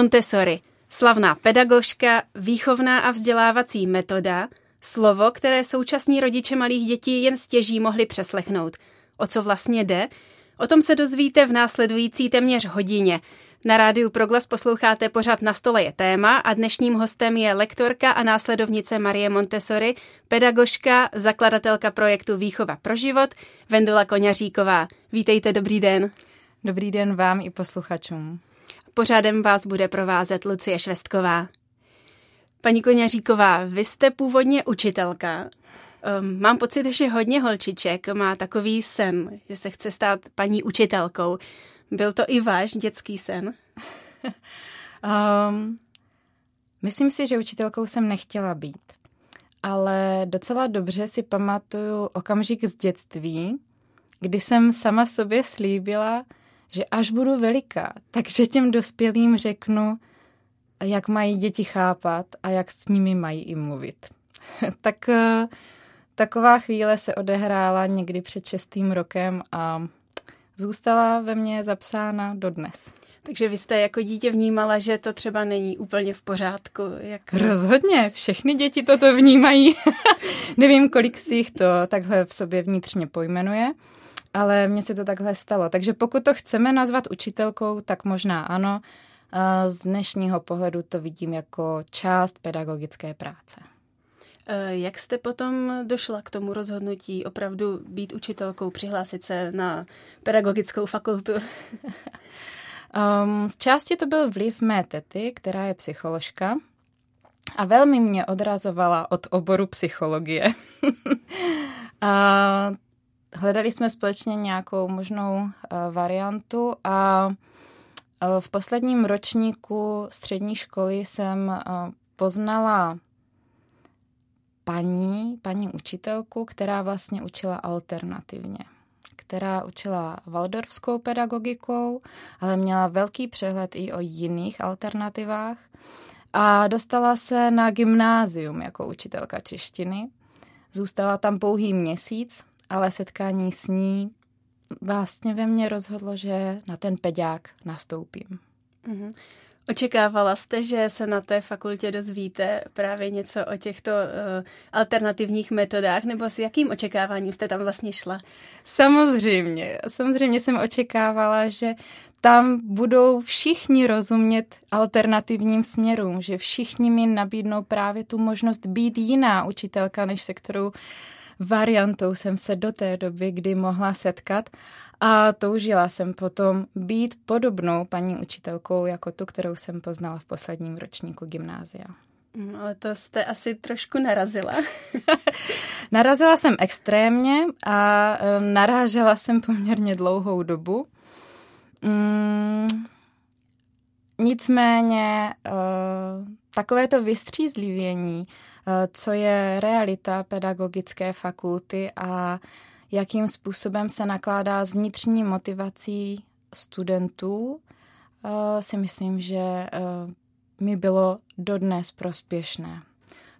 Montessori, slavná pedagožka, výchovná a vzdělávací metoda, slovo, které současní rodiče malých dětí jen stěží mohli přeslechnout. O co vlastně jde? O tom se dozvíte v následující téměř hodině. Na rádiu Proglas posloucháte pořád Na stole je téma a dnešním hostem je lektorka a následovnice Marie Montessori, pedagožka, zakladatelka projektu Výchova pro život, Vendela Koňaříková. Vítejte, dobrý den. Dobrý den vám i posluchačům. Pořádem vás bude provázet Lucie Švestková. Paní Koňaříková, vy jste původně učitelka. Um, mám pocit, že hodně holčiček má takový sen, že se chce stát paní učitelkou. Byl to i váš dětský sen? um, myslím si, že učitelkou jsem nechtěla být. Ale docela dobře si pamatuju okamžik z dětství, kdy jsem sama sobě slíbila, že až budu veliká, takže těm dospělým řeknu, jak mají děti chápat a jak s nimi mají i mluvit. tak eh, taková chvíle se odehrála někdy před šestým rokem a zůstala ve mně zapsána dodnes. Takže vy jste jako dítě vnímala, že to třeba není úplně v pořádku? Jak... Rozhodně, všechny děti toto vnímají. Nevím, kolik si jich to takhle v sobě vnitřně pojmenuje, ale mně se to takhle stalo. Takže pokud to chceme nazvat učitelkou, tak možná ano. Z dnešního pohledu to vidím jako část pedagogické práce. E, jak jste potom došla k tomu rozhodnutí opravdu být učitelkou, přihlásit se na pedagogickou fakultu? um, z části to byl vliv mé tety, která je psycholožka a velmi mě odrazovala od oboru psychologie. a hledali jsme společně nějakou možnou uh, variantu a uh, v posledním ročníku střední školy jsem uh, poznala paní, paní učitelku, která vlastně učila alternativně která učila waldorfskou pedagogikou, ale měla velký přehled i o jiných alternativách a dostala se na gymnázium jako učitelka češtiny. Zůstala tam pouhý měsíc, ale setkání s ní vlastně ve mně rozhodlo, že na ten peďák nastoupím. Mm-hmm. Očekávala jste, že se na té fakultě dozvíte právě něco o těchto uh, alternativních metodách, nebo s jakým očekáváním jste tam vlastně šla? Samozřejmě. Samozřejmě jsem očekávala, že tam budou všichni rozumět alternativním směrům, že všichni mi nabídnou právě tu možnost být jiná učitelka, než se kterou variantou jsem se do té doby, kdy mohla setkat. A toužila jsem potom být podobnou paní učitelkou jako tu, kterou jsem poznala v posledním ročníku gymnázia. Mm, ale to jste asi trošku narazila. narazila jsem extrémně a e, narážela jsem poměrně dlouhou dobu. Mm, nicméně e, takovéto vystřízlivění, e, co je realita pedagogické fakulty a jakým způsobem se nakládá s vnitřní motivací studentů, eh, si myslím, že eh, mi bylo dodnes prospěšné.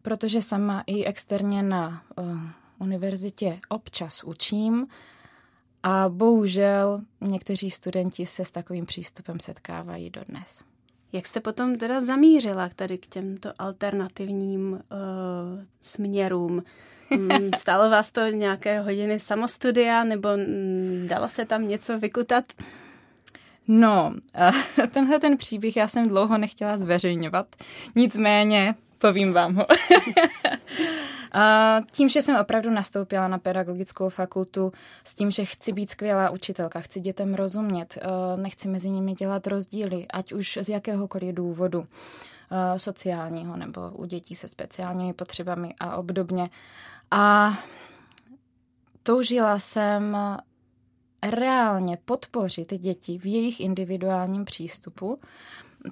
Protože sama i externě na eh, univerzitě občas učím a bohužel někteří studenti se s takovým přístupem setkávají dodnes. Jak jste potom teda zamířila tady k těmto alternativním uh, směrům? Mm, stálo vás to nějaké hodiny samostudia nebo mm, dalo se tam něco vykutat? No, tenhle ten příběh já jsem dlouho nechtěla zveřejňovat, nicméně povím vám ho. A tím, že jsem opravdu nastoupila na pedagogickou fakultu s tím, že chci být skvělá učitelka, chci dětem rozumět, nechci mezi nimi dělat rozdíly, ať už z jakéhokoliv důvodu sociálního nebo u dětí se speciálními potřebami a obdobně, a toužila jsem reálně podpořit děti v jejich individuálním přístupu,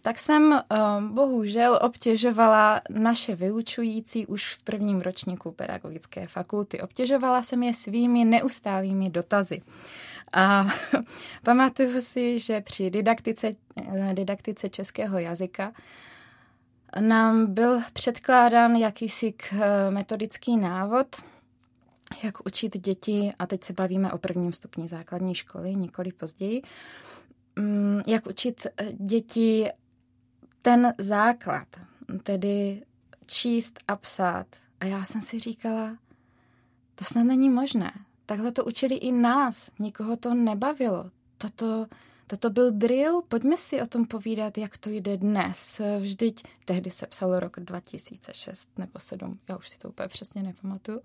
tak jsem uh, bohužel obtěžovala naše vyučující už v prvním ročníku pedagogické fakulty. Obtěžovala jsem je svými neustálými dotazy. A pamatuju si, že při didaktice, didaktice českého jazyka nám byl předkládán jakýsi eh, metodický návod, jak učit děti, a teď se bavíme o prvním stupni základní školy, nikoli později, jak učit eh, děti ten základ, tedy číst a psát. A já jsem si říkala, to snad není možné. Takhle to učili i nás. Nikoho to nebavilo. Toto, toto byl drill. Pojďme si o tom povídat, jak to jde dnes. Vždyť tehdy se psalo rok 2006 nebo 7, já už si to úplně přesně nepamatuju. Uh,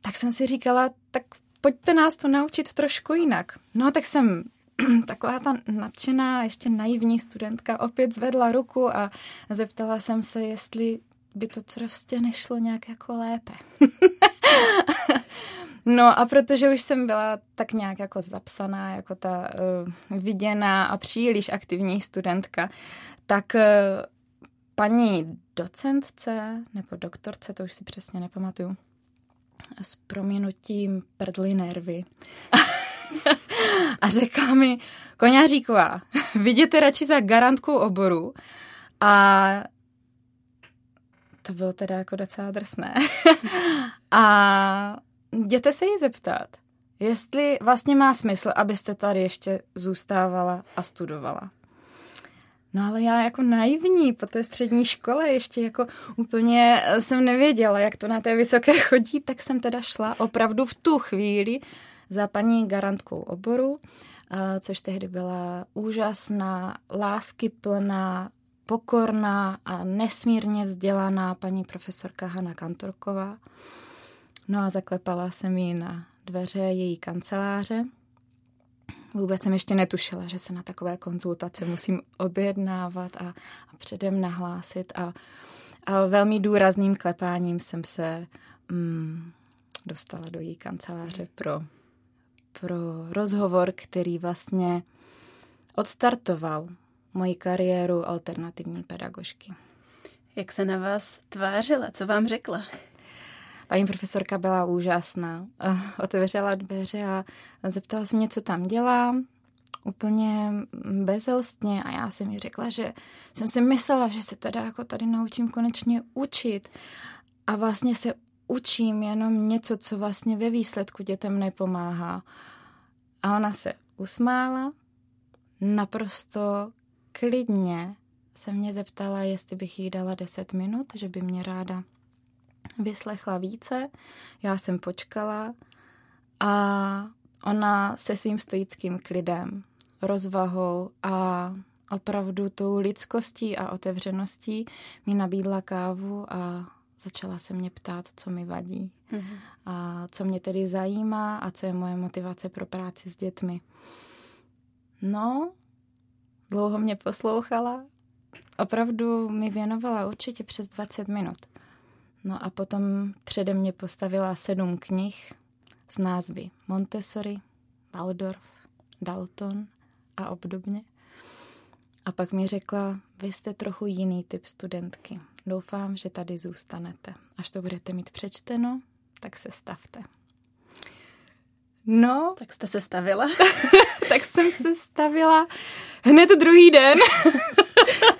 tak jsem si říkala, tak pojďte nás to naučit trošku jinak. No tak jsem taková ta nadšená, ještě naivní studentka opět zvedla ruku a zeptala jsem se, jestli by to prostě nešlo nějak jako lépe. no a protože už jsem byla tak nějak jako zapsaná, jako ta uh, viděná a příliš aktivní studentka, tak uh, paní docentce nebo doktorce, to už si přesně nepamatuju, s proměnutím prdly nervy. a řekla mi, koňáříková, vidíte radši za garantkou oboru a to bylo teda jako docela drsné. a jděte se jí zeptat, jestli vlastně má smysl, abyste tady ještě zůstávala a studovala. No ale já jako naivní po té střední škole ještě jako úplně jsem nevěděla, jak to na té vysoké chodí, tak jsem teda šla opravdu v tu chvíli za paní garantkou oboru, což tehdy byla úžasná, láskyplná, pokorná a nesmírně vzdělaná paní profesorka Hanna Kantorková. No a zaklepala jsem jí na dveře její kanceláře. Vůbec jsem ještě netušila, že se na takové konzultace musím objednávat a, a předem nahlásit a, a velmi důrazným klepáním jsem se mm, dostala do její kanceláře pro, pro rozhovor, který vlastně odstartoval moji kariéru alternativní pedagožky. Jak se na vás tvářila? Co vám řekla? Paní profesorka byla úžasná. Otevřela dveře a zeptala se mě, co tam dělám. Úplně bezelstně a já jsem mi řekla, že jsem si myslela, že se teda jako tady naučím konečně učit a vlastně se učím jenom něco, co vlastně ve výsledku dětem nepomáhá. A ona se usmála, naprosto klidně se mě zeptala, jestli bych jí dala 10 minut, že by mě ráda vyslechla více. Já jsem počkala a ona se svým stoickým klidem, rozvahou a opravdu tou lidskostí a otevřeností mi nabídla kávu a začala se mě ptát, co mi vadí mm-hmm. a co mě tedy zajímá a co je moje motivace pro práci s dětmi. No, dlouho mě poslouchala, opravdu mi věnovala určitě přes 20 minut. No a potom přede mě postavila sedm knih z názvy Montessori, Waldorf, Dalton a obdobně. A pak mi řekla, vy jste trochu jiný typ studentky. Doufám, že tady zůstanete. Až to budete mít přečteno, tak se stavte. No. Tak jste se stavila? tak jsem se stavila hned druhý den.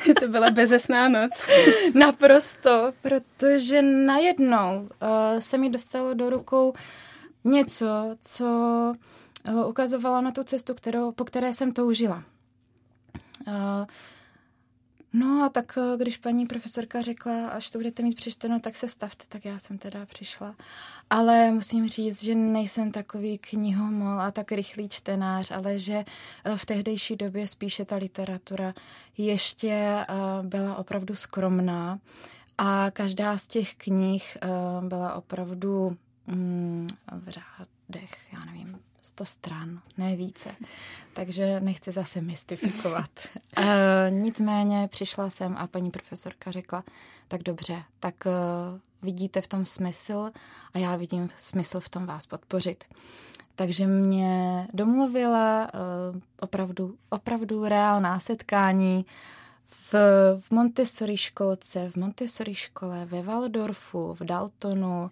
to byla bezesná noc. Naprosto, protože najednou uh, se mi dostalo do rukou něco, co uh, ukazovalo na tu cestu, kterou, po které jsem toužila. Uh, No a tak eh, když paní profesorka řekla, až to budete mít přečteno, tak se stavte, tak já jsem teda přišla. Ale musím říct, že nejsem takový knihomol a tak rychlý čtenář, ale že eh, v tehdejší době spíše ta literatura ještě eh, byla opravdu skromná a každá z těch knih byla opravdu mm, v řádech, já nevím, 100 stran, ne více. Takže nechci zase mystifikovat. uh, nicméně přišla jsem a paní profesorka řekla, tak dobře, tak uh, vidíte v tom smysl a já vidím smysl v tom vás podpořit. Takže mě domluvila uh, opravdu, opravdu reálná setkání v, v Montessori školce, v Montessori škole, ve Waldorfu, v Daltonu.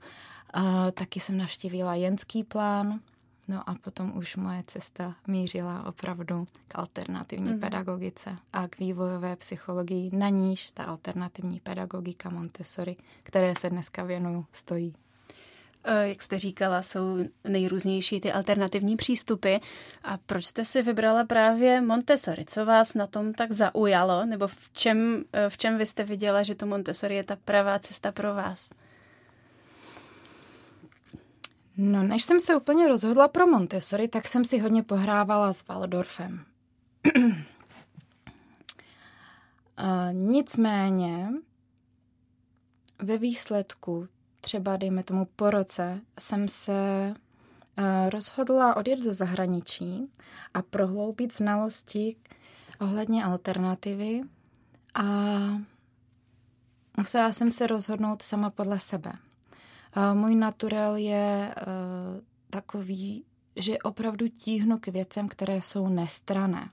Uh, taky jsem navštívila jenský plán, No a potom už moje cesta mířila opravdu k alternativní mm. pedagogice a k vývojové psychologii, na níž ta alternativní pedagogika Montessori, které se dneska věnuju, stojí. eh, jak jste říkala, jsou nejrůznější ty alternativní přístupy. A proč jste si vybrala právě Montessori? Co vás na tom tak zaujalo? Nebo v čem, eh, v čem vy jste viděla, že to Montessori je ta pravá cesta pro vás? No, než jsem se úplně rozhodla pro Montessori, tak jsem si hodně pohrávala s Waldorfem. uh, nicméně ve výsledku, třeba dejme tomu po roce, jsem se uh, rozhodla odjet do zahraničí a prohloubit znalosti ohledně alternativy a musela jsem se rozhodnout sama podle sebe. Můj naturel je eh, takový, že opravdu tíhnu k věcem, které jsou nestrané.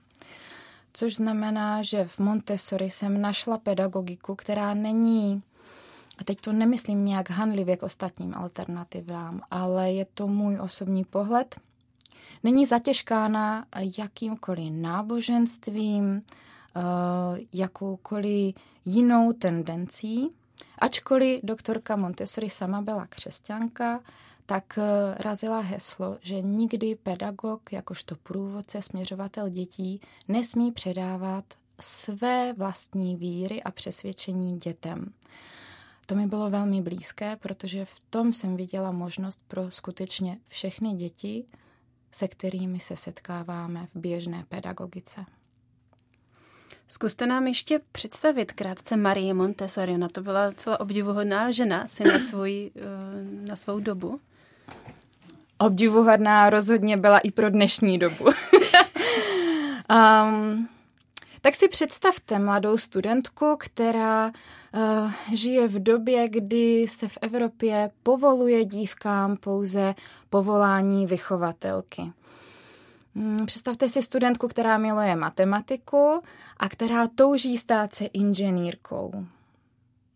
Což znamená, že v Montessori jsem našla pedagogiku, která není, a teď to nemyslím nějak hanlivě k ostatním alternativám, ale je to můj osobní pohled, není zatěžkána jakýmkoliv náboženstvím, eh, jakoukoliv jinou tendencí, Ačkoliv doktorka Montessori sama byla křesťanka, tak eh, razila heslo, že nikdy pedagog, jakožto průvodce, směřovatel dětí, nesmí předávat své vlastní víry a přesvědčení dětem. To mi bylo velmi blízké, protože v tom jsem viděla možnost pro skutečně všechny děti, se kterými se setkáváme v běžné pedagogice. Zkuste nám ještě představit krátce Marie Montessori. Ona to byla celá obdivuhodná žena si na, svůj, eh, na svou dobu. Obdivuhodná rozhodně byla i pro dnešní dobu. um, tak si představte mladou studentku, která uh, žije v době, kdy se v Evropě povoluje dívkám pouze povolání vychovatelky. Hmm, představte si studentku, která miluje matematiku a která touží stát se inženýrkou.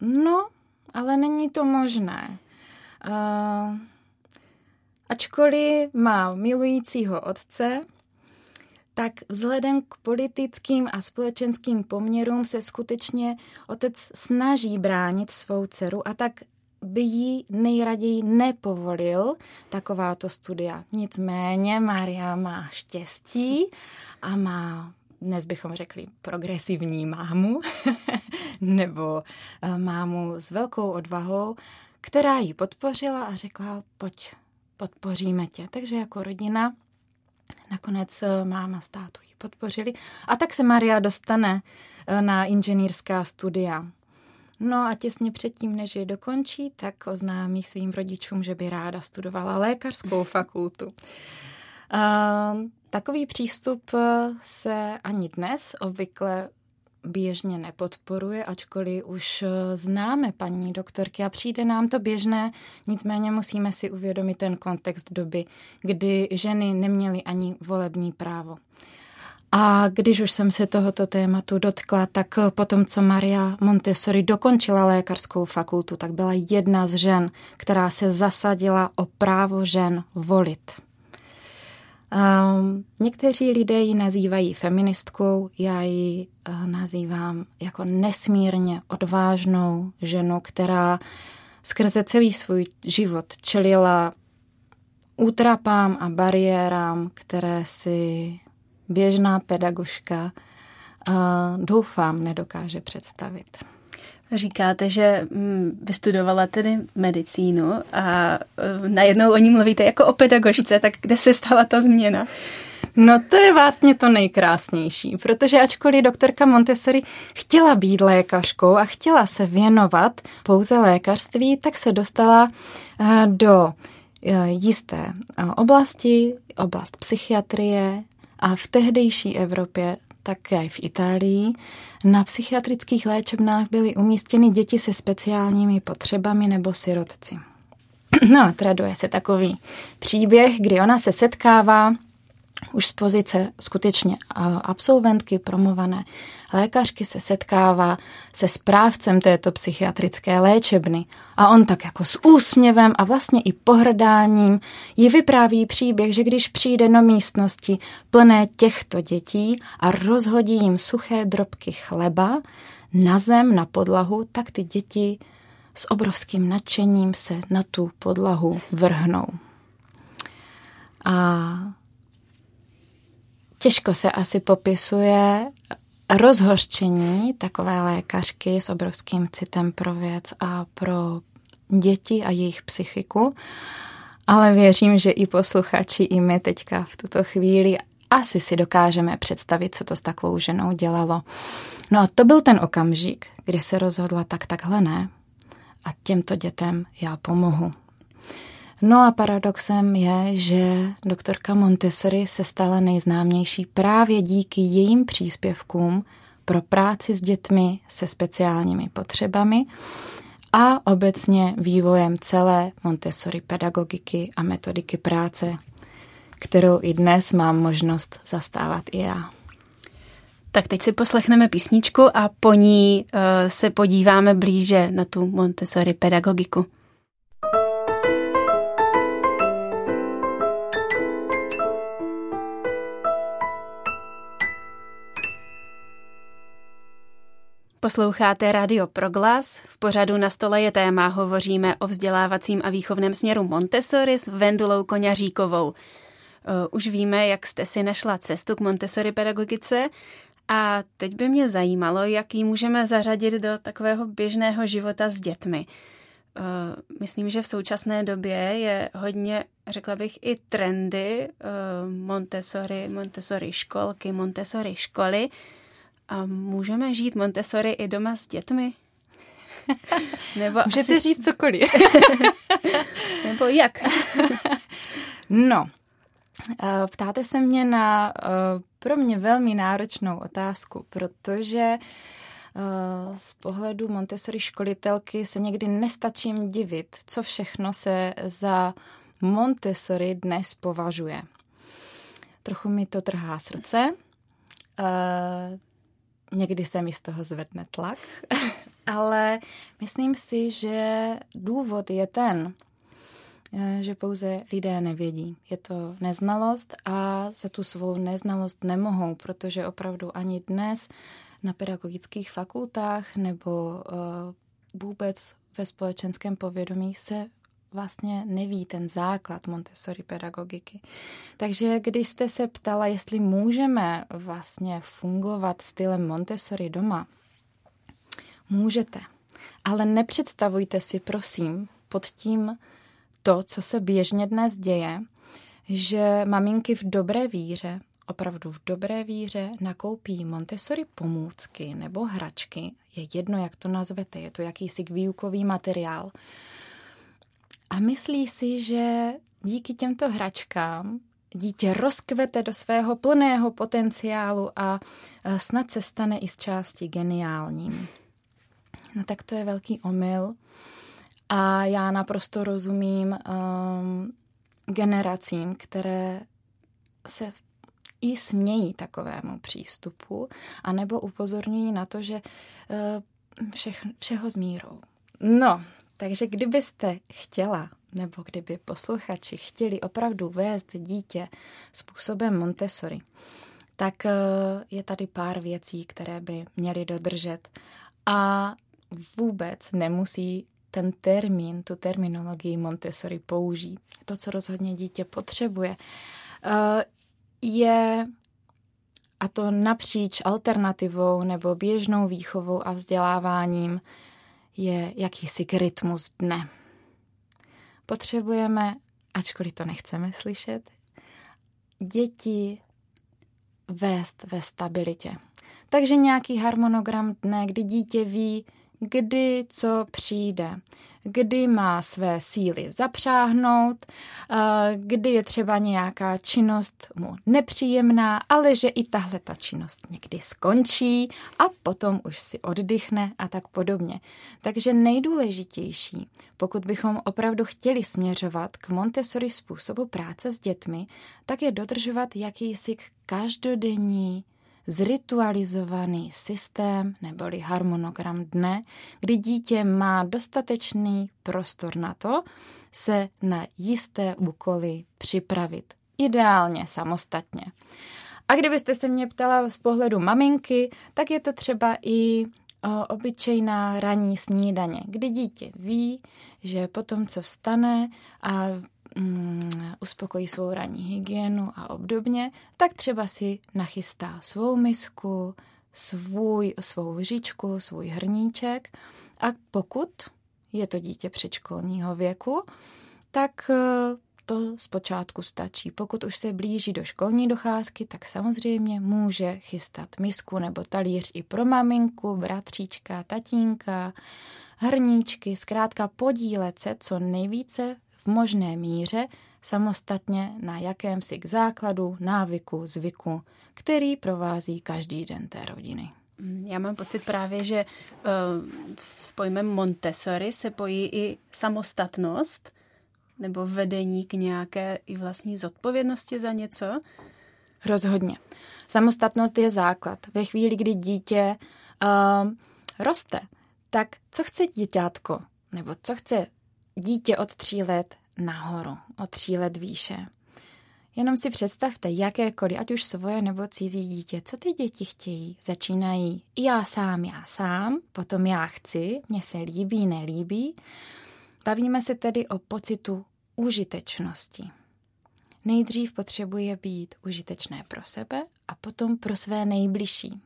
No, ale není to možné. Uh, ačkoliv má milujícího otce, tak vzhledem k politickým a společenským poměrům se skutečně otec snaží bránit svou dceru a tak by jí nejraději nepovolil takováto studia. Nicméně Maria má štěstí a má dnes bychom řekli progresivní mámu, nebo eh, mámu s velkou odvahou, která ji podpořila a řekla, pojď, podpoříme tě. Takže jako rodina nakonec eh, máma s tátou ji podpořili. A tak se Maria dostane eh, na inženýrská studia. No a těsně předtím, než je dokončí, tak oznámí svým rodičům, že by ráda studovala lékařskou fakultu. Takový přístup se ani dnes obvykle běžně nepodporuje, ačkoliv už známe paní doktorky a přijde nám to běžné, nicméně musíme si uvědomit ten kontext doby, kdy ženy neměly ani volební právo. A když už jsem se tohoto tématu dotkla, tak potom, co Maria Montessori dokončila lékařskou fakultu, tak byla jedna z žen, která se zasadila o právo žen volit. Um, někteří lidé ji nazývají feministkou, já ji uh, nazývám jako nesmírně odvážnou ženu, která skrze celý svůj život čelila útrapám a bariérám, které si běžná pedagožka doufám nedokáže představit. Říkáte, že mm, vystudovala tedy medicínu a e, najednou o ní mluvíte jako o pedagožce, tak kde se stala ta změna? No to je vlastně to nejkrásnější, protože ačkoliv doktorka Montessori chtěla být lékařkou a chtěla se věnovat pouze lékařství, tak se dostala e, do e, jisté oblasti, oblast psychiatrie, a v tehdejší Evropě, také v Itálii, na psychiatrických léčebnách byly umístěny děti se speciálními potřebami nebo sirotci. No traduje se takový příběh, kdy ona se setkává už z pozice skutečně absolventky promované lékařky se setkává se správcem této psychiatrické léčebny a on tak jako s úsměvem a vlastně i pohrdáním ji vypráví příběh, že když přijde do místnosti plné těchto dětí a rozhodí jim suché drobky chleba na zem, na podlahu, tak ty děti s obrovským nadšením se na tu podlahu vrhnou. A těžko se asi popisuje rozhořčení takové lékařky s obrovským citem pro věc a pro děti a jejich psychiku, ale věřím, že i posluchači, i my teďka v tuto chvíli asi si dokážeme představit, co to s takovou ženou dělalo. No a to byl ten okamžik, kdy se rozhodla tak takhle ne a těmto dětem já pomohu. No a paradoxem je, že doktorka Montessori se stala nejznámější právě díky jejím příspěvkům pro práci s dětmi se speciálními potřebami a obecně vývojem celé Montessori pedagogiky a metodiky práce, kterou i dnes mám možnost zastávat i já. Tak teď si poslechneme písničku a po ní uh, se podíváme blíže na tu Montessori pedagogiku. Posloucháte Radio Proglas. V pořadu na stole je téma, hovoříme o vzdělávacím a výchovném směru Montessori s Vendulou Koňaříkovou. Uh, už víme, jak jste si našla cestu k Montessori pedagogice a teď by mě zajímalo, jak ji můžeme zařadit do takového běžného života s dětmi. Uh, myslím, že v současné době je hodně, řekla bych, i trendy uh, Montessori, Montessori školky, Montessori školy. A můžeme žít Montessori i doma s dětmi? Nebo Můžete asi... říct cokoliv. Nebo jak? no, eh, ptáte se mě na eh, pro mě velmi náročnou otázku, protože eh, z pohledu Montessori školitelky se někdy nestačím divit, co všechno se za Montessori dnes považuje. Trochu mi to trhá srdce. Někdy se mi z toho zvedne tlak, ale myslím si, že důvod je ten, eh, že pouze lidé nevědí. Je to neznalost a za tu svou neznalost nemohou, protože opravdu ani dnes na pedagogických fakultách nebo eh, vůbec ve společenském povědomí se vlastně neví ten základ Montessori pedagogiky. Takže když jste se ptala, jestli můžeme vlastně fungovat stylem Montessori doma, můžete. Ale nepředstavujte si, prosím, pod tím to, co se běžně dnes děje, že maminky v dobré víře, opravdu v dobré víře, nakoupí Montessori pomůcky nebo hračky, je jedno, jak to nazvete, je to jakýsi výukový materiál, a myslí si, že díky těmto hračkám dítě rozkvete do svého plného potenciálu a snad se stane i z části geniálním. No tak to je velký omyl. A já naprosto rozumím um, generacím, které se i smějí takovému přístupu, anebo upozorňují na to, že uh, všech, všeho s mírou. No, takže kdybyste chtěla, nebo kdyby posluchači chtěli opravdu vést dítě způsobem Montessori, tak eh, je tady pár věcí, které by měly dodržet. A vůbec nemusí ten termín, tu terminologii Montessori použít. To, co rozhodně dítě potřebuje, eh, je a to napříč alternativou nebo běžnou výchovou a vzděláváním, je jakýsi rytmus dne. Potřebujeme, ačkoliv to nechceme slyšet, děti vést ve stabilitě. Takže nějaký harmonogram dne, kdy dítě ví, kdy co přijde, kdy má své síly zapřáhnout, eh, kdy je třeba nějaká činnost mu nepříjemná, ale že i tahle ta činnost někdy skončí a potom už si oddychne a tak podobně. Takže nejdůležitější, pokud bychom opravdu chtěli směřovat k Montessori způsobu práce s dětmi, tak je dodržovat jakýsi každodenní zritualizovaný systém neboli harmonogram dne, kdy dítě má dostatečný prostor na to se na jisté úkoly připravit. Ideálně samostatně. A kdybyste se mě ptala z pohledu maminky, tak je to třeba i obyčejná ranní snídaně, kdy dítě ví, že potom, co vstane a mm, uspokojí svou ranní hygienu a obdobně, tak třeba si nachystá svou misku, svůj, svou lžičku, svůj hrníček a pokud je to dítě předškolního věku, tak e, to zpočátku stačí. Pokud už se blíží do školní docházky, tak samozřejmě může chystat misku nebo talíř i pro maminku, bratříčka, tatínka, hrníčky, zkrátka podílet se co nejvíce v možné míře samostatně na jakémsi k základu, návyku, zvyku, který provází každý den té rodiny. Mm, já mám pocit právě, že uh, s pojmem Montessori se pojí i samostatnost, nebo vedení k nějaké i vlastní zodpovědnosti za něco? Rozhodně. Samostatnost je základ. Ve chvíli, kdy dítě uh, roste, tak co chce děťátko, nebo co chce dítě od tří let nahoru, od tří let výše? Jenom si představte, jakékoliv, ať už svoje nebo cizí dítě, co ty děti chtějí. Začínají já sám, já sám, potom já chci, mně se líbí, nelíbí. Bavíme se tedy o pocitu užitečnosti. Nejdřív potřebuje být užitečné pro sebe a potom pro své nejbližší,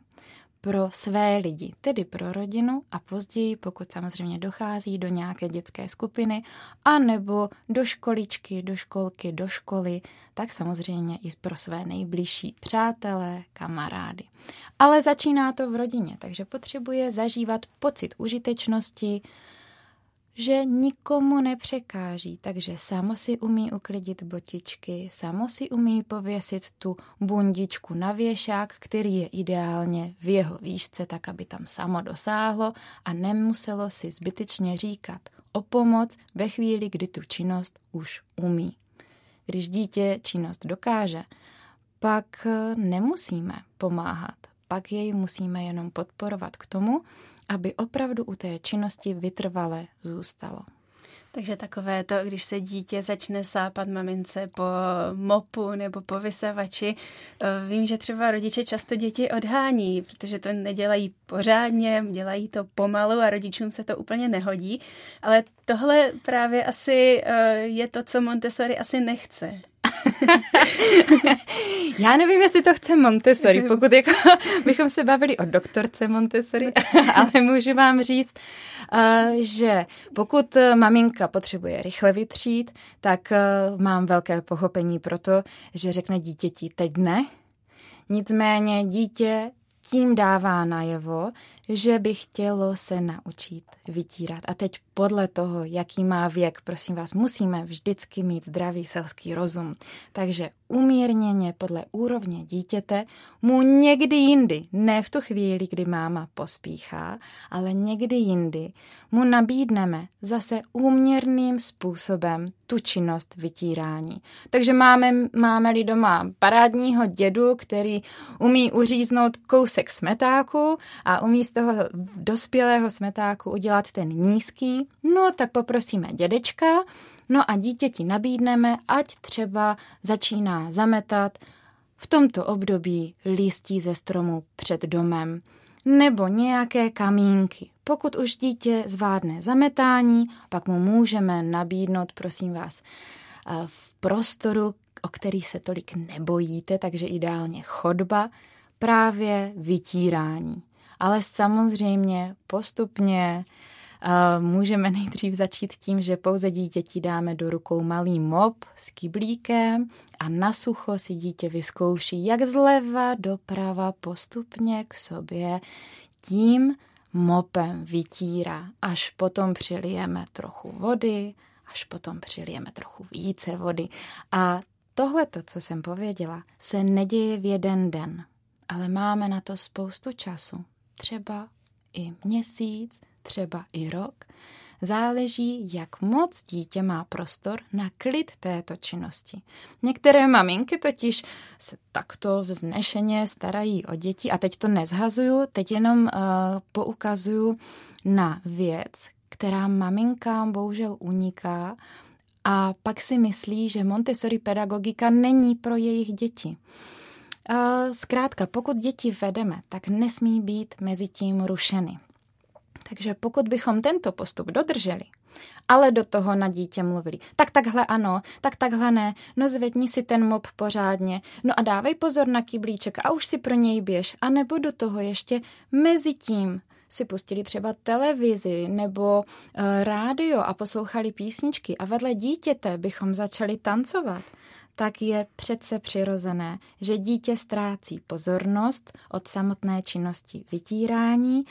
pro své lidi, tedy pro rodinu a později, pokud samozřejmě dochází do nějaké dětské skupiny a nebo do školičky, do školky, do školy, tak samozřejmě i pro své nejbližší přátelé, kamarády. Ale začíná to v rodině, takže potřebuje zažívat pocit užitečnosti, že nikomu nepřekáží, takže samo si umí uklidit botičky, samo si umí pověsit tu bundičku na věšák, který je ideálně v jeho výšce, tak aby tam samo dosáhlo a nemuselo si zbytečně říkat o pomoc ve chvíli, kdy tu činnost už umí. Když dítě činnost dokáže, pak nemusíme pomáhat, pak jej musíme jenom podporovat k tomu, aby opravdu u té činnosti vytrvale zůstalo. Takže takové to, když se dítě začne sápat mamince po mopu nebo po vysavači, eh, vím, že třeba rodiče často děti odhání, protože to nedělají pořádně, dělají to pomalu a rodičům se to úplně nehodí, ale tohle právě asi eh, je to, co Montessori asi nechce. Já nevím, jestli to chce Montessori, pokud jako bychom se bavili o doktorce Montessori, ale můžu vám říct, eh, že pokud maminka potřebuje rychle vytřít, tak eh, mám velké pochopení pro to, že řekne dítěti teď ne, Nicméně dítě tím dává najevo, že by chtělo se naučit vytírat. A teď podle toho, jaký má věk, prosím vás, musíme vždycky mít zdravý selský rozum. Takže umírněně podle úrovně dítěte mu někdy jindy, ne v tu chvíli, kdy máma pospíchá, ale někdy jindy mu nabídneme zase úměrným způsobem tu činnost vytírání. Takže máme, máme-li doma parádního dědu, který umí uříznout kousek smetáku a umí z toho dospělého smetáku udělat ten nízký, no tak poprosíme dědečka, no a dítěti nabídneme, ať třeba začíná zametat v tomto období listí ze stromu před domem nebo nějaké kamínky. Pokud už dítě zvládne zametání, pak mu můžeme nabídnout, prosím vás, v prostoru, o který se tolik nebojíte, takže ideálně chodba, právě vytírání. Ale samozřejmě postupně můžeme nejdřív začít tím, že pouze dítěti dáme do rukou malý mop s kyblíkem a na sucho si dítě vyzkouší, jak zleva doprava postupně k sobě tím mopem vytírá, až potom přilijeme trochu vody, až potom přilijeme trochu více vody. A tohle, co jsem pověděla, se neděje v jeden den, ale máme na to spoustu času třeba i měsíc, třeba i rok. Záleží, jak moc dítě má prostor na klid této činnosti. Některé maminky totiž se takto vznešeně starají o děti a teď to nezhazuju, teď jenom uh, poukazuju na věc, která maminkám bohužel uniká a pak si myslí, že Montessori pedagogika není pro jejich děti. Zkrátka, pokud děti vedeme, tak nesmí být mezi tím rušeny. Takže pokud bychom tento postup dodrželi, ale do toho na dítě mluvili. Tak takhle ano, tak takhle ne, no zvedni si ten mop pořádně, no a dávej pozor na kyblíček a už si pro něj běž. A nebo do toho ještě mezi tím si pustili třeba televizi nebo uh, rádio a poslouchali písničky a vedle dítěte bychom začali tancovat, tak je přece přirozené, že dítě ztrácí pozornost od samotné činnosti vytírání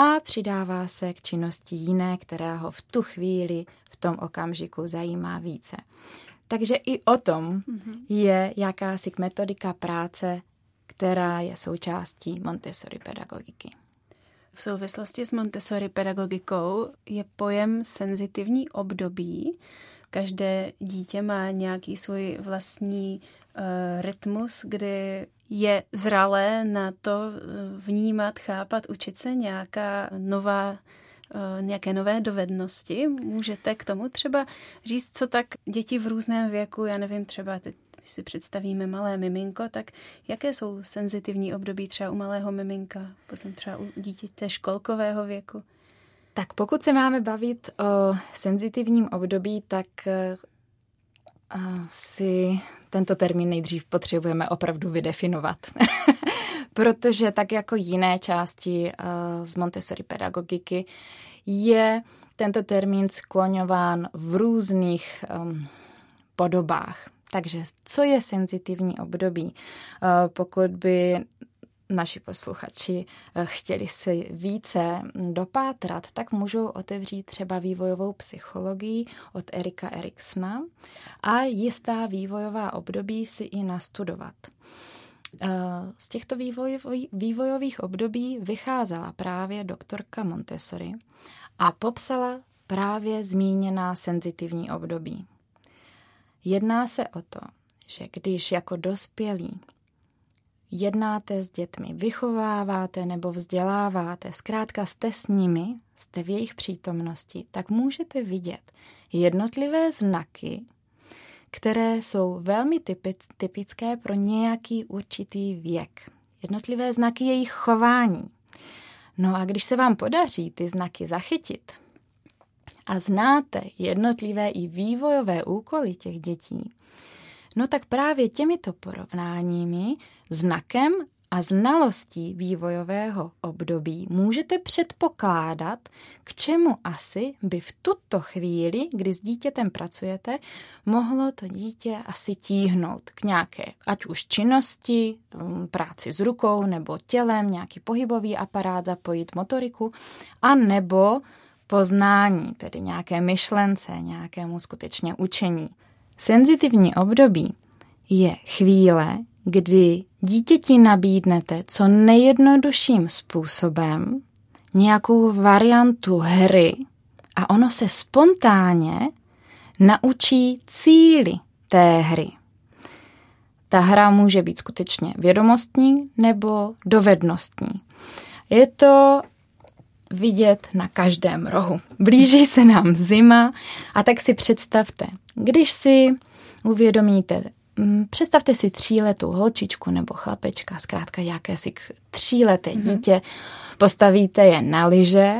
a přidává se k činnosti jiné, která ho v tu chvíli, v tom okamžiku zajímá více. Takže i o tom mm-hmm. je jakási metodika práce, která je součástí Montessori pedagogiky. V souvislosti s Montessori pedagogikou je pojem senzitivní období. Každé dítě má nějaký svůj vlastní uh, rytmus, kdy je zralé na to eh, vnímat, chápat, učit se nějaká nová eh, nějaké nové dovednosti. Můžete k tomu třeba říct, co tak děti v různém věku, já nevím, třeba teď si představíme malé miminko, tak jaké jsou senzitivní období třeba u malého miminka, potom třeba u dítěte školkového věku? Tak pokud se máme bavit o senzitivním období, tak eh, si tento termín nejdřív potřebujeme opravdu vydefinovat. Protože tak jako jiné části uh, z Montessori pedagogiky je tento termín skloňován v různých um, podobách. Takže co je senzitivní období? Uh, pokud by naši posluchači eh, chtěli si více dopátrat, tak můžou otevřít třeba vývojovou psychologii od Erika Eriksona a jistá vývojová období si i nastudovat. Eh, z těchto vývojových období vycházela právě doktorka Montessori a popsala právě zmíněná senzitivní období. Jedná se o to, že když jako dospělí jednáte s dětmi, vychováváte nebo vzděláváte, zkrátka jste s nimi, jste v jejich přítomnosti, tak můžete vidět jednotlivé znaky, které jsou velmi typické pro nějaký určitý věk. Jednotlivé znaky jejich chování. No a když se vám podaří ty znaky zachytit a znáte jednotlivé i vývojové úkoly těch dětí, No tak právě těmito porovnáními, znakem a znalostí vývojového období můžete předpokládat, k čemu asi by v tuto chvíli, kdy s dítětem pracujete, mohlo to dítě asi tíhnout k nějaké, ať už činnosti, mm, práci s rukou nebo tělem, nějaký pohybový aparát, zapojit motoriku, a nebo poznání, tedy nějaké myšlence, nějakému skutečně učení. Senzitivní období je chvíle, kdy dítěti nabídnete co nejjednodušším způsobem nějakou variantu hry a ono se spontánně naučí cíly té hry. Ta hra může být skutečně vědomostní nebo dovednostní. Je to vidět na každém rohu. Blíží se nám zima a tak si představte, když si uvědomíte, mm, představte si tříletou holčičku nebo chlapečka, zkrátka jakési tříleté mm-hmm. dítě, postavíte je na lyže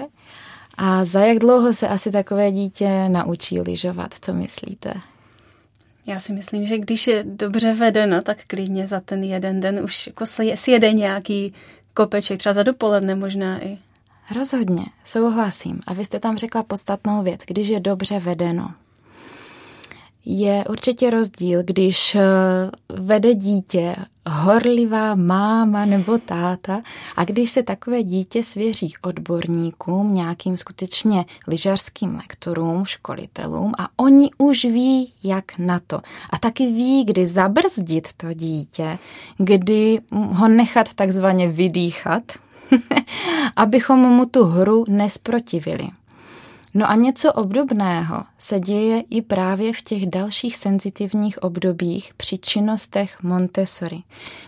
a za jak dlouho se asi takové dítě naučí lyžovat, co myslíte? Já si myslím, že když je dobře vedeno, tak klidně za ten jeden den už jako si jede nějaký kopeček, třeba za dopoledne možná i. Rozhodně, souhlasím. A vy jste tam řekla podstatnou věc, když je dobře vedeno. Je určitě rozdíl, když eh, vede dítě horlivá máma nebo táta a když se takové dítě svěří odborníkům, nějakým skutečně lyžařským lektorům, školitelům a oni už ví, jak na to. A taky ví, kdy zabrzdit to dítě, kdy ho nechat takzvaně vydýchat, abychom mu tu hru nesprotivili. No a něco obdobného se děje i právě v těch dalších senzitivních obdobích při činnostech Montessori.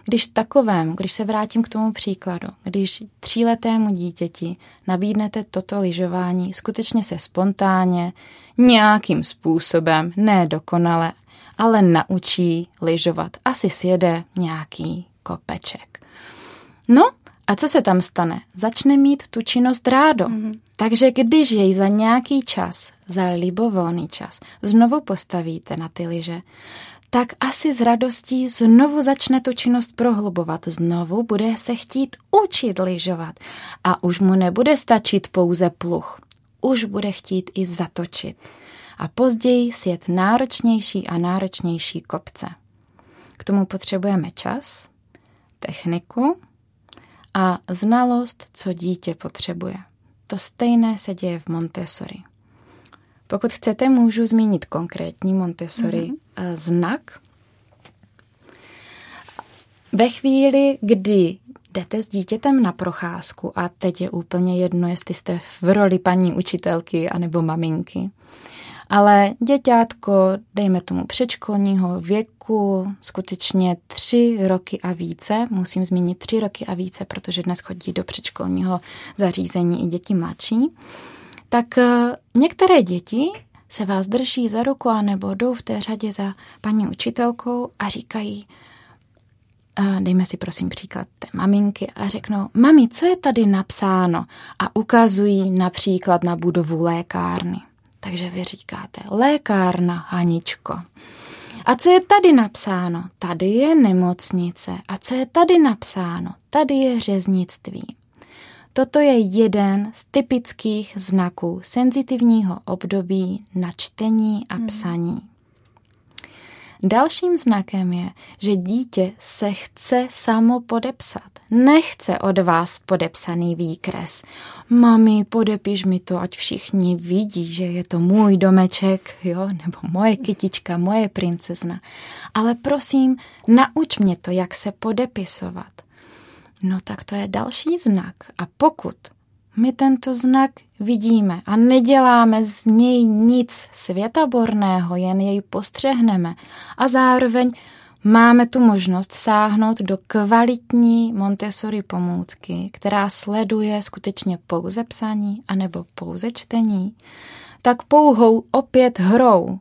Když takovém, když se vrátím k tomu příkladu, když tříletému dítěti nabídnete toto lyžování skutečně se spontánně, nějakým způsobem, ne dokonale, ale naučí lyžovat. Asi sjede nějaký kopeček. No A co se tam stane? Začne mít tu činnost rádo. Mm-hmm. Takže když jej za nějaký čas, za libovolný čas, znovu postavíte na ty lyže, tak asi s radostí znovu začne tu činnost prohlubovat. Znovu bude se chtít učit lyžovat. A už mu nebude stačit pouze pluch. Už bude chtít i zatočit. A později sjet náročnější a náročnější kopce. K tomu potřebujeme čas, techniku a znalost, co dítě potřebuje. To stejné se děje v Montessori. Pokud chcete, můžu zmínit konkrétní Montessori mm-hmm. znak. Ve chvíli, kdy jdete s dítětem na procházku a teď je úplně jedno, jestli jste v roli paní učitelky anebo maminky, ale děťátko, dejme tomu předškolního věku, skutečně tři roky a více, musím zmínit tři roky a více, protože dnes chodí do předškolního zařízení i děti mladší, tak eh, některé děti se vás drží za ruku a nebo jdou v té řadě za paní učitelkou a říkají, dejme si prosím příklad té maminky a řeknou, mami, co je tady napsáno? A ukazují například na budovu lékárny. Takže vy říkáte, lékárna, Haničko. A co je tady napsáno? Tady je nemocnice. A co je tady napsáno? Tady je řeznictví. Toto je jeden z typických znaků senzitivního období na čtení a hmm. psaní. Dalším znakem je, že dítě se chce samo podepsat. Nechce od vás podepsaný výkres. Mami, podepiš mi to, ať všichni vidí, že je to můj domeček, jo, nebo moje kytička, moje princezna. Ale prosím, nauč mě to, jak se podepisovat. No tak to je další znak. A pokud my tento znak vidíme a neděláme z něj nic světaborného, jen jej postřehneme a zároveň máme tu možnost sáhnout do kvalitní Montessori pomůcky, která sleduje skutečně pouze psaní anebo pouze čtení, tak pouhou opět hrou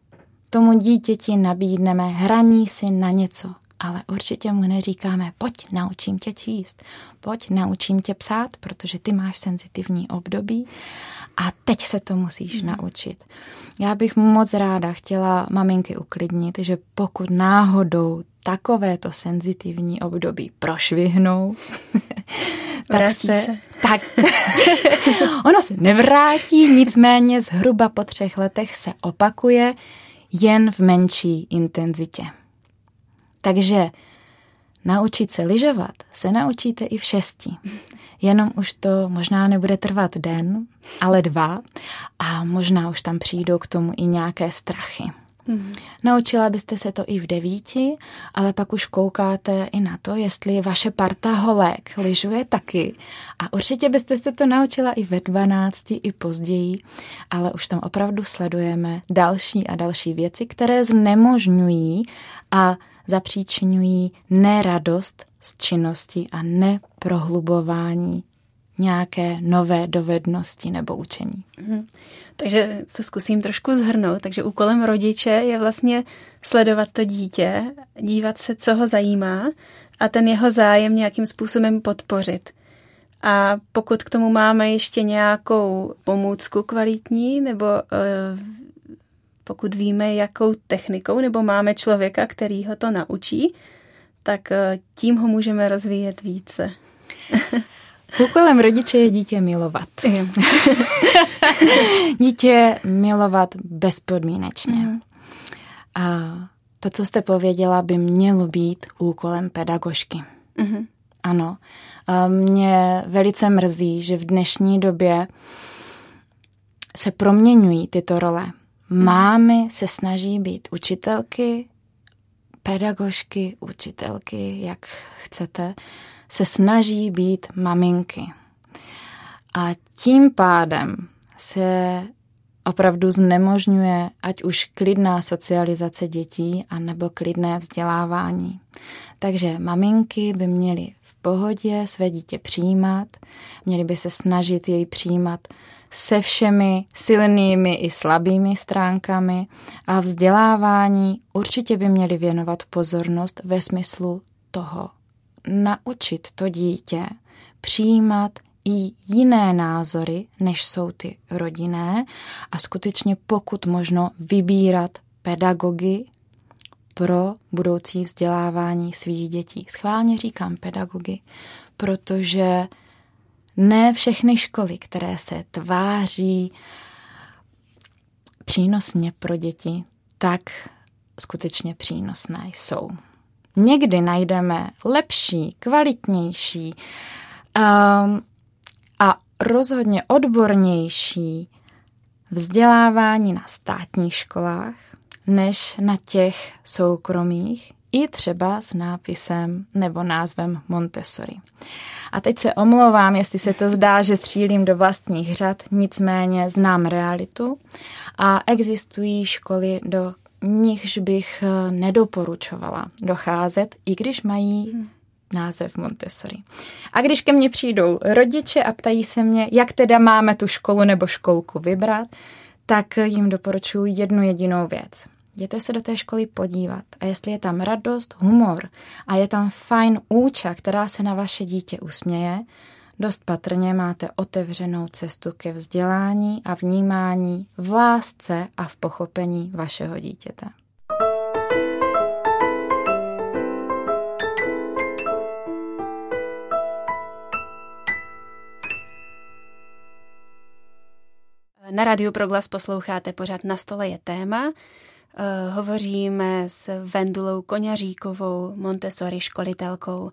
tomu dítěti nabídneme hraní si na něco ale určitě mu neříkáme, pojď, naučím tě číst, pojď, naučím tě psát, protože ty máš senzitivní období a teď se to musíš mm. naučit. Já bych moc ráda chtěla maminky uklidnit, že pokud náhodou takovéto senzitivní období prošvihnou, tak se, se. Tak, ono se nevrátí, nicméně zhruba po třech letech se opakuje jen v menší intenzitě. Takže naučit se lyžovat se naučíte i v šesti. Jenom už to možná nebude trvat den, ale dva a možná už tam přijdou k tomu i nějaké strachy. Mm. Naučila byste se to i v devíti, ale pak už koukáte i na to, jestli vaše parta holek lyžuje taky. A určitě byste se to naučila i ve dvanácti, i později, ale už tam opravdu sledujeme další a další věci, které znemožňují a zapříčinují neradost z činnosti a neprohlubování nějaké nové dovednosti nebo učení. Mhm. Takže to zkusím trošku zhrnout. Takže úkolem rodiče je vlastně sledovat to dítě, dívat se, co ho zajímá a ten jeho zájem nějakým způsobem podpořit. A pokud k tomu máme ještě nějakou pomůcku kvalitní nebo uh, pokud víme, jakou technikou, nebo máme člověka, který ho to naučí, tak eh, tím ho můžeme rozvíjet více. Úkolem rodiče je dítě milovat. dítě milovat bezpodmínečně. Mm. A to, co jste pověděla, by mělo být úkolem pedagožky. Mm. Ano. A mě velice mrzí, že v dnešní době se proměňují tyto role. Mámy se snaží být učitelky, pedagožky, učitelky, jak chcete, se snaží být maminky. A tím pádem se opravdu znemožňuje ať už klidná socializace dětí, anebo klidné vzdělávání. Takže maminky by měly v pohodě své dítě přijímat, měly by se snažit jej přijímat se všemi silnými i slabými stránkami a vzdělávání určitě by měli věnovat pozornost ve smyslu toho naučit to dítě přijímat i jiné názory, než jsou ty rodinné a skutečně pokud možno vybírat pedagogy pro budoucí vzdělávání svých dětí. Schválně říkám pedagogy, protože ne všechny školy, které se tváří přínosně pro děti, tak skutečně přínosné jsou. Někdy najdeme lepší, kvalitnější um, a rozhodně odbornější vzdělávání na státních školách než na těch soukromých, i třeba s nápisem nebo názvem Montessori. A teď se omlouvám, jestli se to zdá, že střílím do vlastních řad, nicméně znám realitu a existují školy, do nichž bych eh, nedoporučovala docházet, i když mají hmm. název Montessori. A když ke mně přijdou rodiče a ptají se mě, jak teda máme tu školu nebo školku vybrat, tak jim doporučuji jednu jedinou věc. Jděte se do té školy podívat a jestli je tam radost, humor a je tam fajn úča, která se na vaše dítě usměje, dost patrně máte otevřenou cestu ke vzdělání a vnímání v lásce a v pochopení vašeho dítěte. Na Rádiu Proglas posloucháte pořád Na stole je téma. Eh, hovoříme s Vendulou Koňaříkovou, Montessori školitelkou.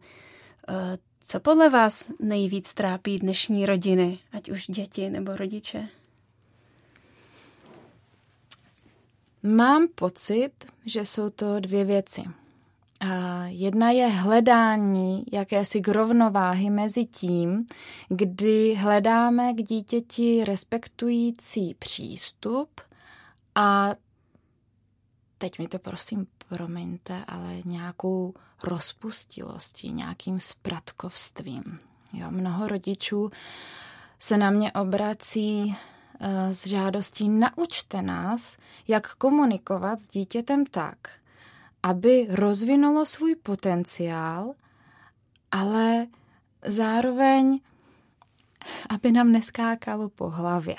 Eh, co podle vás nejvíc trápí dnešní rodiny, ať už děti nebo rodiče? Mám pocit, že jsou to dvě věci. A jedna je hledání jakési rovnováhy mezi tím, kdy hledáme k dítěti respektující přístup a teď mi to prosím promiňte, ale nějakou rozpustilostí, nějakým spratkovstvím. Jo, mnoho rodičů se na mě obrací eh, s žádostí naučte nás, jak komunikovat s dítětem tak, aby rozvinulo svůj potenciál, ale zároveň, aby nám neskákalo po hlavě.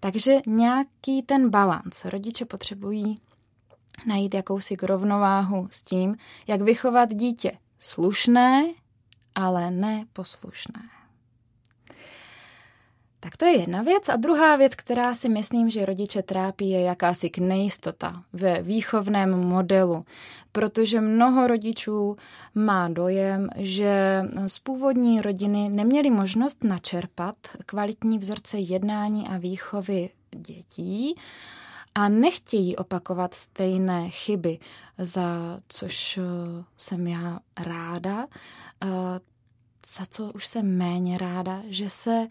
Takže nějaký ten balans rodiče potřebují najít jakousi rovnováhu s tím, jak vychovat dítě slušné, ale ne poslušné. Tak to je jedna věc. A druhá věc, která si myslím, že rodiče trápí, je jakási nejistota ve výchovném modelu, protože mnoho rodičů má dojem, že z původní rodiny neměli možnost načerpat kvalitní vzorce jednání a výchovy dětí a nechtějí opakovat stejné chyby, za což jsem já ráda, za co už jsem méně ráda, že se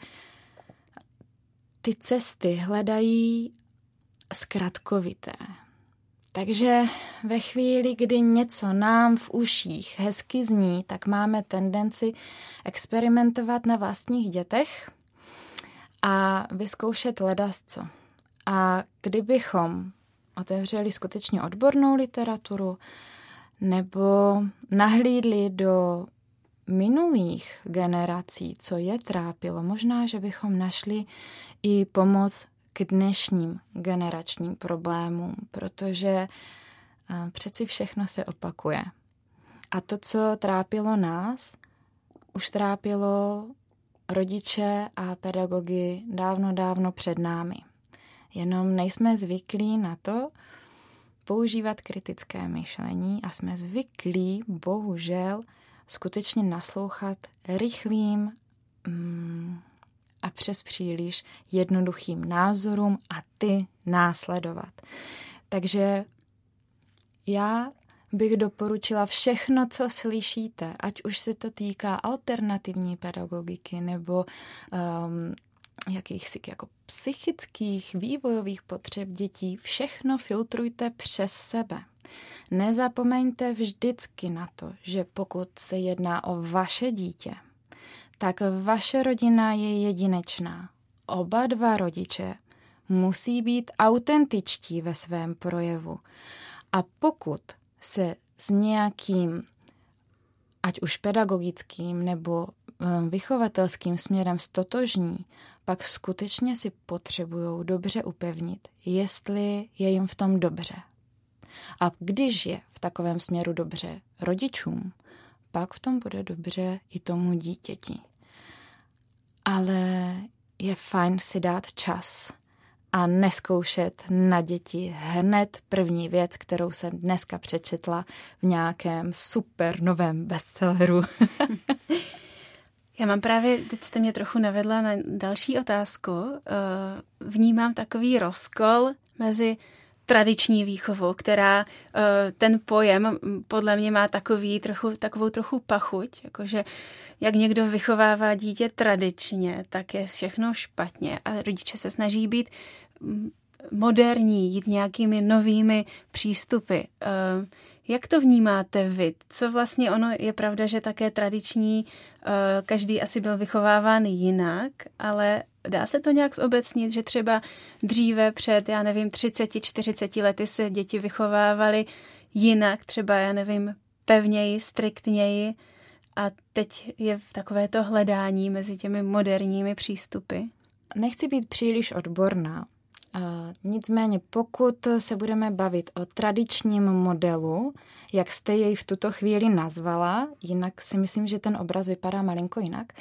ty cesty hledají zkratkovité. Takže ve chvíli, kdy něco nám v uších hezky zní, tak máme tendenci experimentovat na vlastních dětech a vyzkoušet ledasco. A kdybychom otevřeli skutečně odbornou literaturu nebo nahlídli do minulých generací, co je trápilo, možná, že bychom našli i pomoc k dnešním generačním problémům, protože eh, přeci všechno se opakuje. A to, co trápilo nás, už trápilo rodiče a pedagogy dávno, dávno před námi. Jenom nejsme zvyklí na to používat kritické myšlení a jsme zvyklí, bohužel, skutečně naslouchat rychlým mm, a přes příliš jednoduchým názorům a ty následovat. Takže já bych doporučila všechno, co slyšíte, ať už se to týká alternativní pedagogiky nebo um, jakýchsi jako psychických, vývojových potřeb dětí, všechno filtrujte přes sebe. Nezapomeňte vždycky na to, že pokud se jedná o vaše dítě, tak vaše rodina je jedinečná. Oba dva rodiče musí být autentičtí ve svém projevu. A pokud se s nějakým, ať už pedagogickým nebo eh, vychovatelským směrem stotožní, pak skutečně si potřebují dobře upevnit, jestli je jim v tom dobře. A když je v takovém směru dobře rodičům, pak v tom bude dobře i tomu dítěti. Ale je fajn si dát čas a neskoušet na děti hned první věc, kterou jsem dneska přečetla v nějakém super novém bestselleru. Já mám právě, teď jste mě trochu navedla na další otázku. Eh, vnímám takový rozkol mezi tradiční výchovou, která eh, ten pojem podle mě má takový trochu, takovou trochu pachuť, jakože jak někdo vychovává dítě tradičně, tak je všechno špatně a rodiče se snaží být moderní, jít nějakými novými přístupy. Jak to vnímáte vy? Co vlastně ono je pravda, že také tradiční, eh, každý asi byl vychováván jinak, ale dá se to nějak zobecnit, že třeba dříve před, já nevím, 30-40 lety se děti vychovávaly jinak, třeba, já nevím, pevněji, striktněji a teď je v takové to hledání mezi těmi moderními přístupy? Nechci být příliš odborná, Nicméně, pokud se budeme bavit o tradičním modelu, jak jste jej v tuto chvíli nazvala, jinak si myslím, že ten obraz vypadá malinko jinak,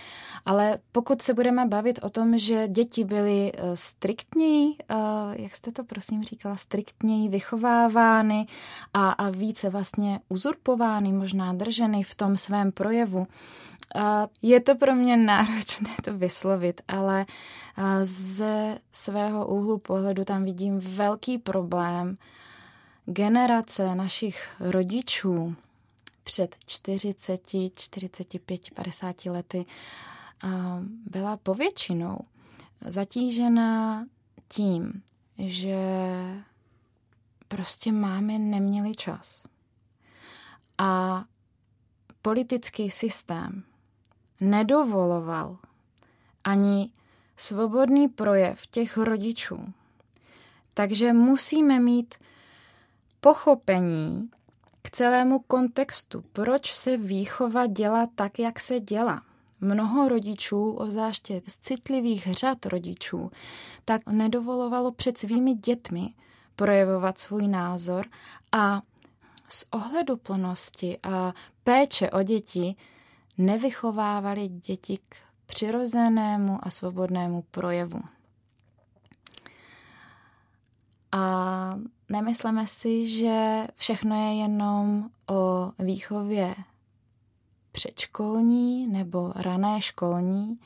ale pokud se budeme bavit o tom, že děti byly eh, striktněji, eh, jak jste to prosím říkala, striktněji vychovávány a, a více vlastně uzurpovány, možná drženy v tom svém projevu, je to pro mě náročné to vyslovit, ale ze svého úhlu pohledu tam vidím velký problém. Generace našich rodičů před 40, 45, 50 lety byla povětšinou zatížená tím, že prostě máme neměli čas. A politický systém nedovoloval ani svobodný projev těch rodičů. Takže musíme mít pochopení k celému kontextu, proč se výchova dělá tak, jak se dělá. Mnoho rodičů, obzvláště z citlivých řad rodičů, tak nedovolovalo před svými dětmi projevovat svůj názor a z ohleduplnosti a péče o děti nevychovávali děti k přirozenému a svobodnému projevu. A nemyslíme si, že všechno je jenom o výchově předškolní nebo rané školní,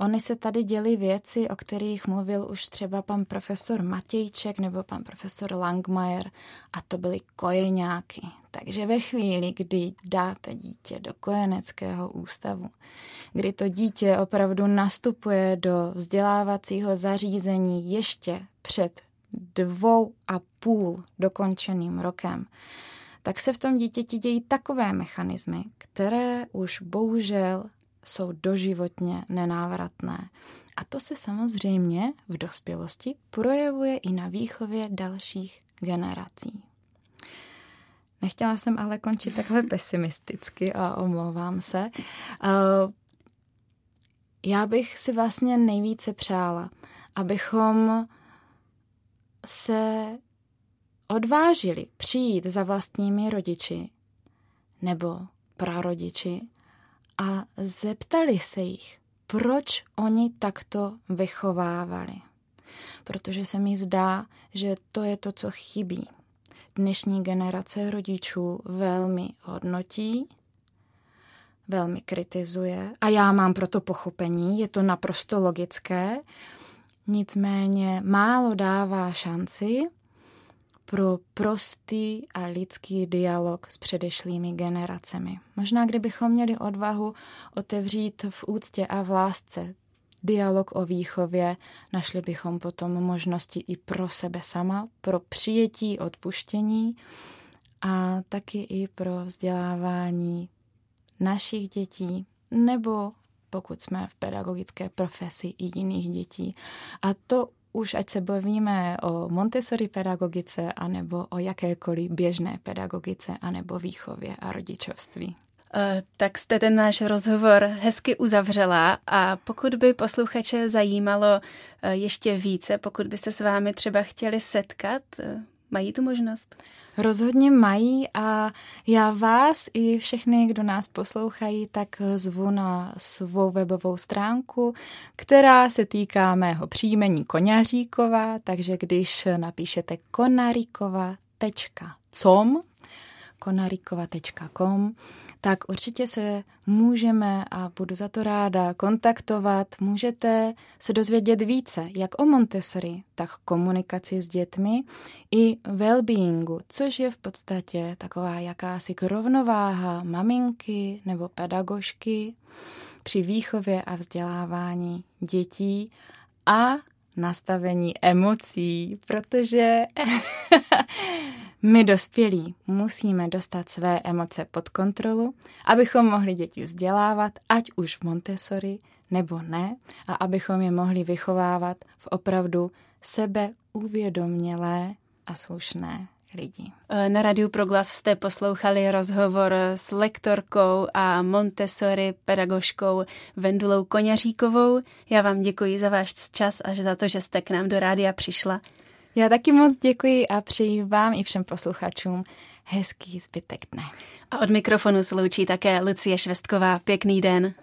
Ony se tady děly věci, o kterých mluvil už třeba pan profesor Matějček nebo pan profesor Langmajer a to byly kojeňáky. Takže ve chvíli, kdy dáte dítě do kojeneckého ústavu, kdy to dítě opravdu nastupuje do vzdělávacího zařízení ještě před dvou a půl dokončeným rokem, tak se v tom dítěti dějí takové mechanismy, které už bohužel jsou doživotně nenávratné. A to se samozřejmě v dospělosti projevuje i na výchově dalších generací. Nechtěla jsem ale končit takhle pesimisticky a omlouvám se. Eh, já bych si vlastně nejvíce přála, abychom se odvážili přijít za vlastními rodiči nebo prarodiči a zeptali se jich, proč oni takto vychovávali. Protože se mi zdá, že to je to, co chybí. Dnešní generace rodičů velmi hodnotí, velmi kritizuje a já mám proto pochopení, je to naprosto logické, nicméně málo dává šanci pro prostý a lidský dialog s předešlými generacemi. Možná kdybychom měli odvahu otevřít v úctě a v lásce dialog o výchově, našli bychom potom možnosti i pro sebe sama, pro přijetí, odpuštění a taky i pro vzdělávání našich dětí nebo pokud jsme v pedagogické profesi i jiných dětí. A to už ať se bavíme o Montessori pedagogice, anebo o jakékoliv běžné pedagogice, anebo výchově a rodičovství. Eh, tak jste ten náš rozhovor hezky uzavřela a pokud by posluchače zajímalo eh, ještě více, pokud by se s vámi třeba chtěli setkat, eh, mají tu možnost? Rozhodně mají a já vás i všechny, kdo nás poslouchají, tak zvu na svou webovou stránku, která se týká mého příjmení Koňaříkova, takže když napíšete konarikova.com konarikova.com, tak určitě se můžeme a budu za to ráda kontaktovat. Můžete se dozvědět více, jak o Montessori, tak komunikaci s dětmi i well-beingu, což je v podstatě taková jakási rovnováha maminky nebo pedagožky při výchově a vzdělávání dětí a nastavení emocí, protože My dospělí musíme dostat své emoce pod kontrolu, abychom mohli děti vzdělávat, ať už v Montessori nebo ne, a abychom je mohli vychovávat v opravdu sebeuvědomělé a slušné lidi. Na Radiu Proglas jste poslouchali rozhovor s lektorkou a Montessori pedagožkou Vendulou Koňaříkovou. Já vám děkuji za váš čas a za to, že jste k nám do rádia přišla. Já taky moc děkuji a přeji vám i všem posluchačům hezký zbytek dne. A od mikrofonu sloučí také Lucie Švestková. Pěkný den.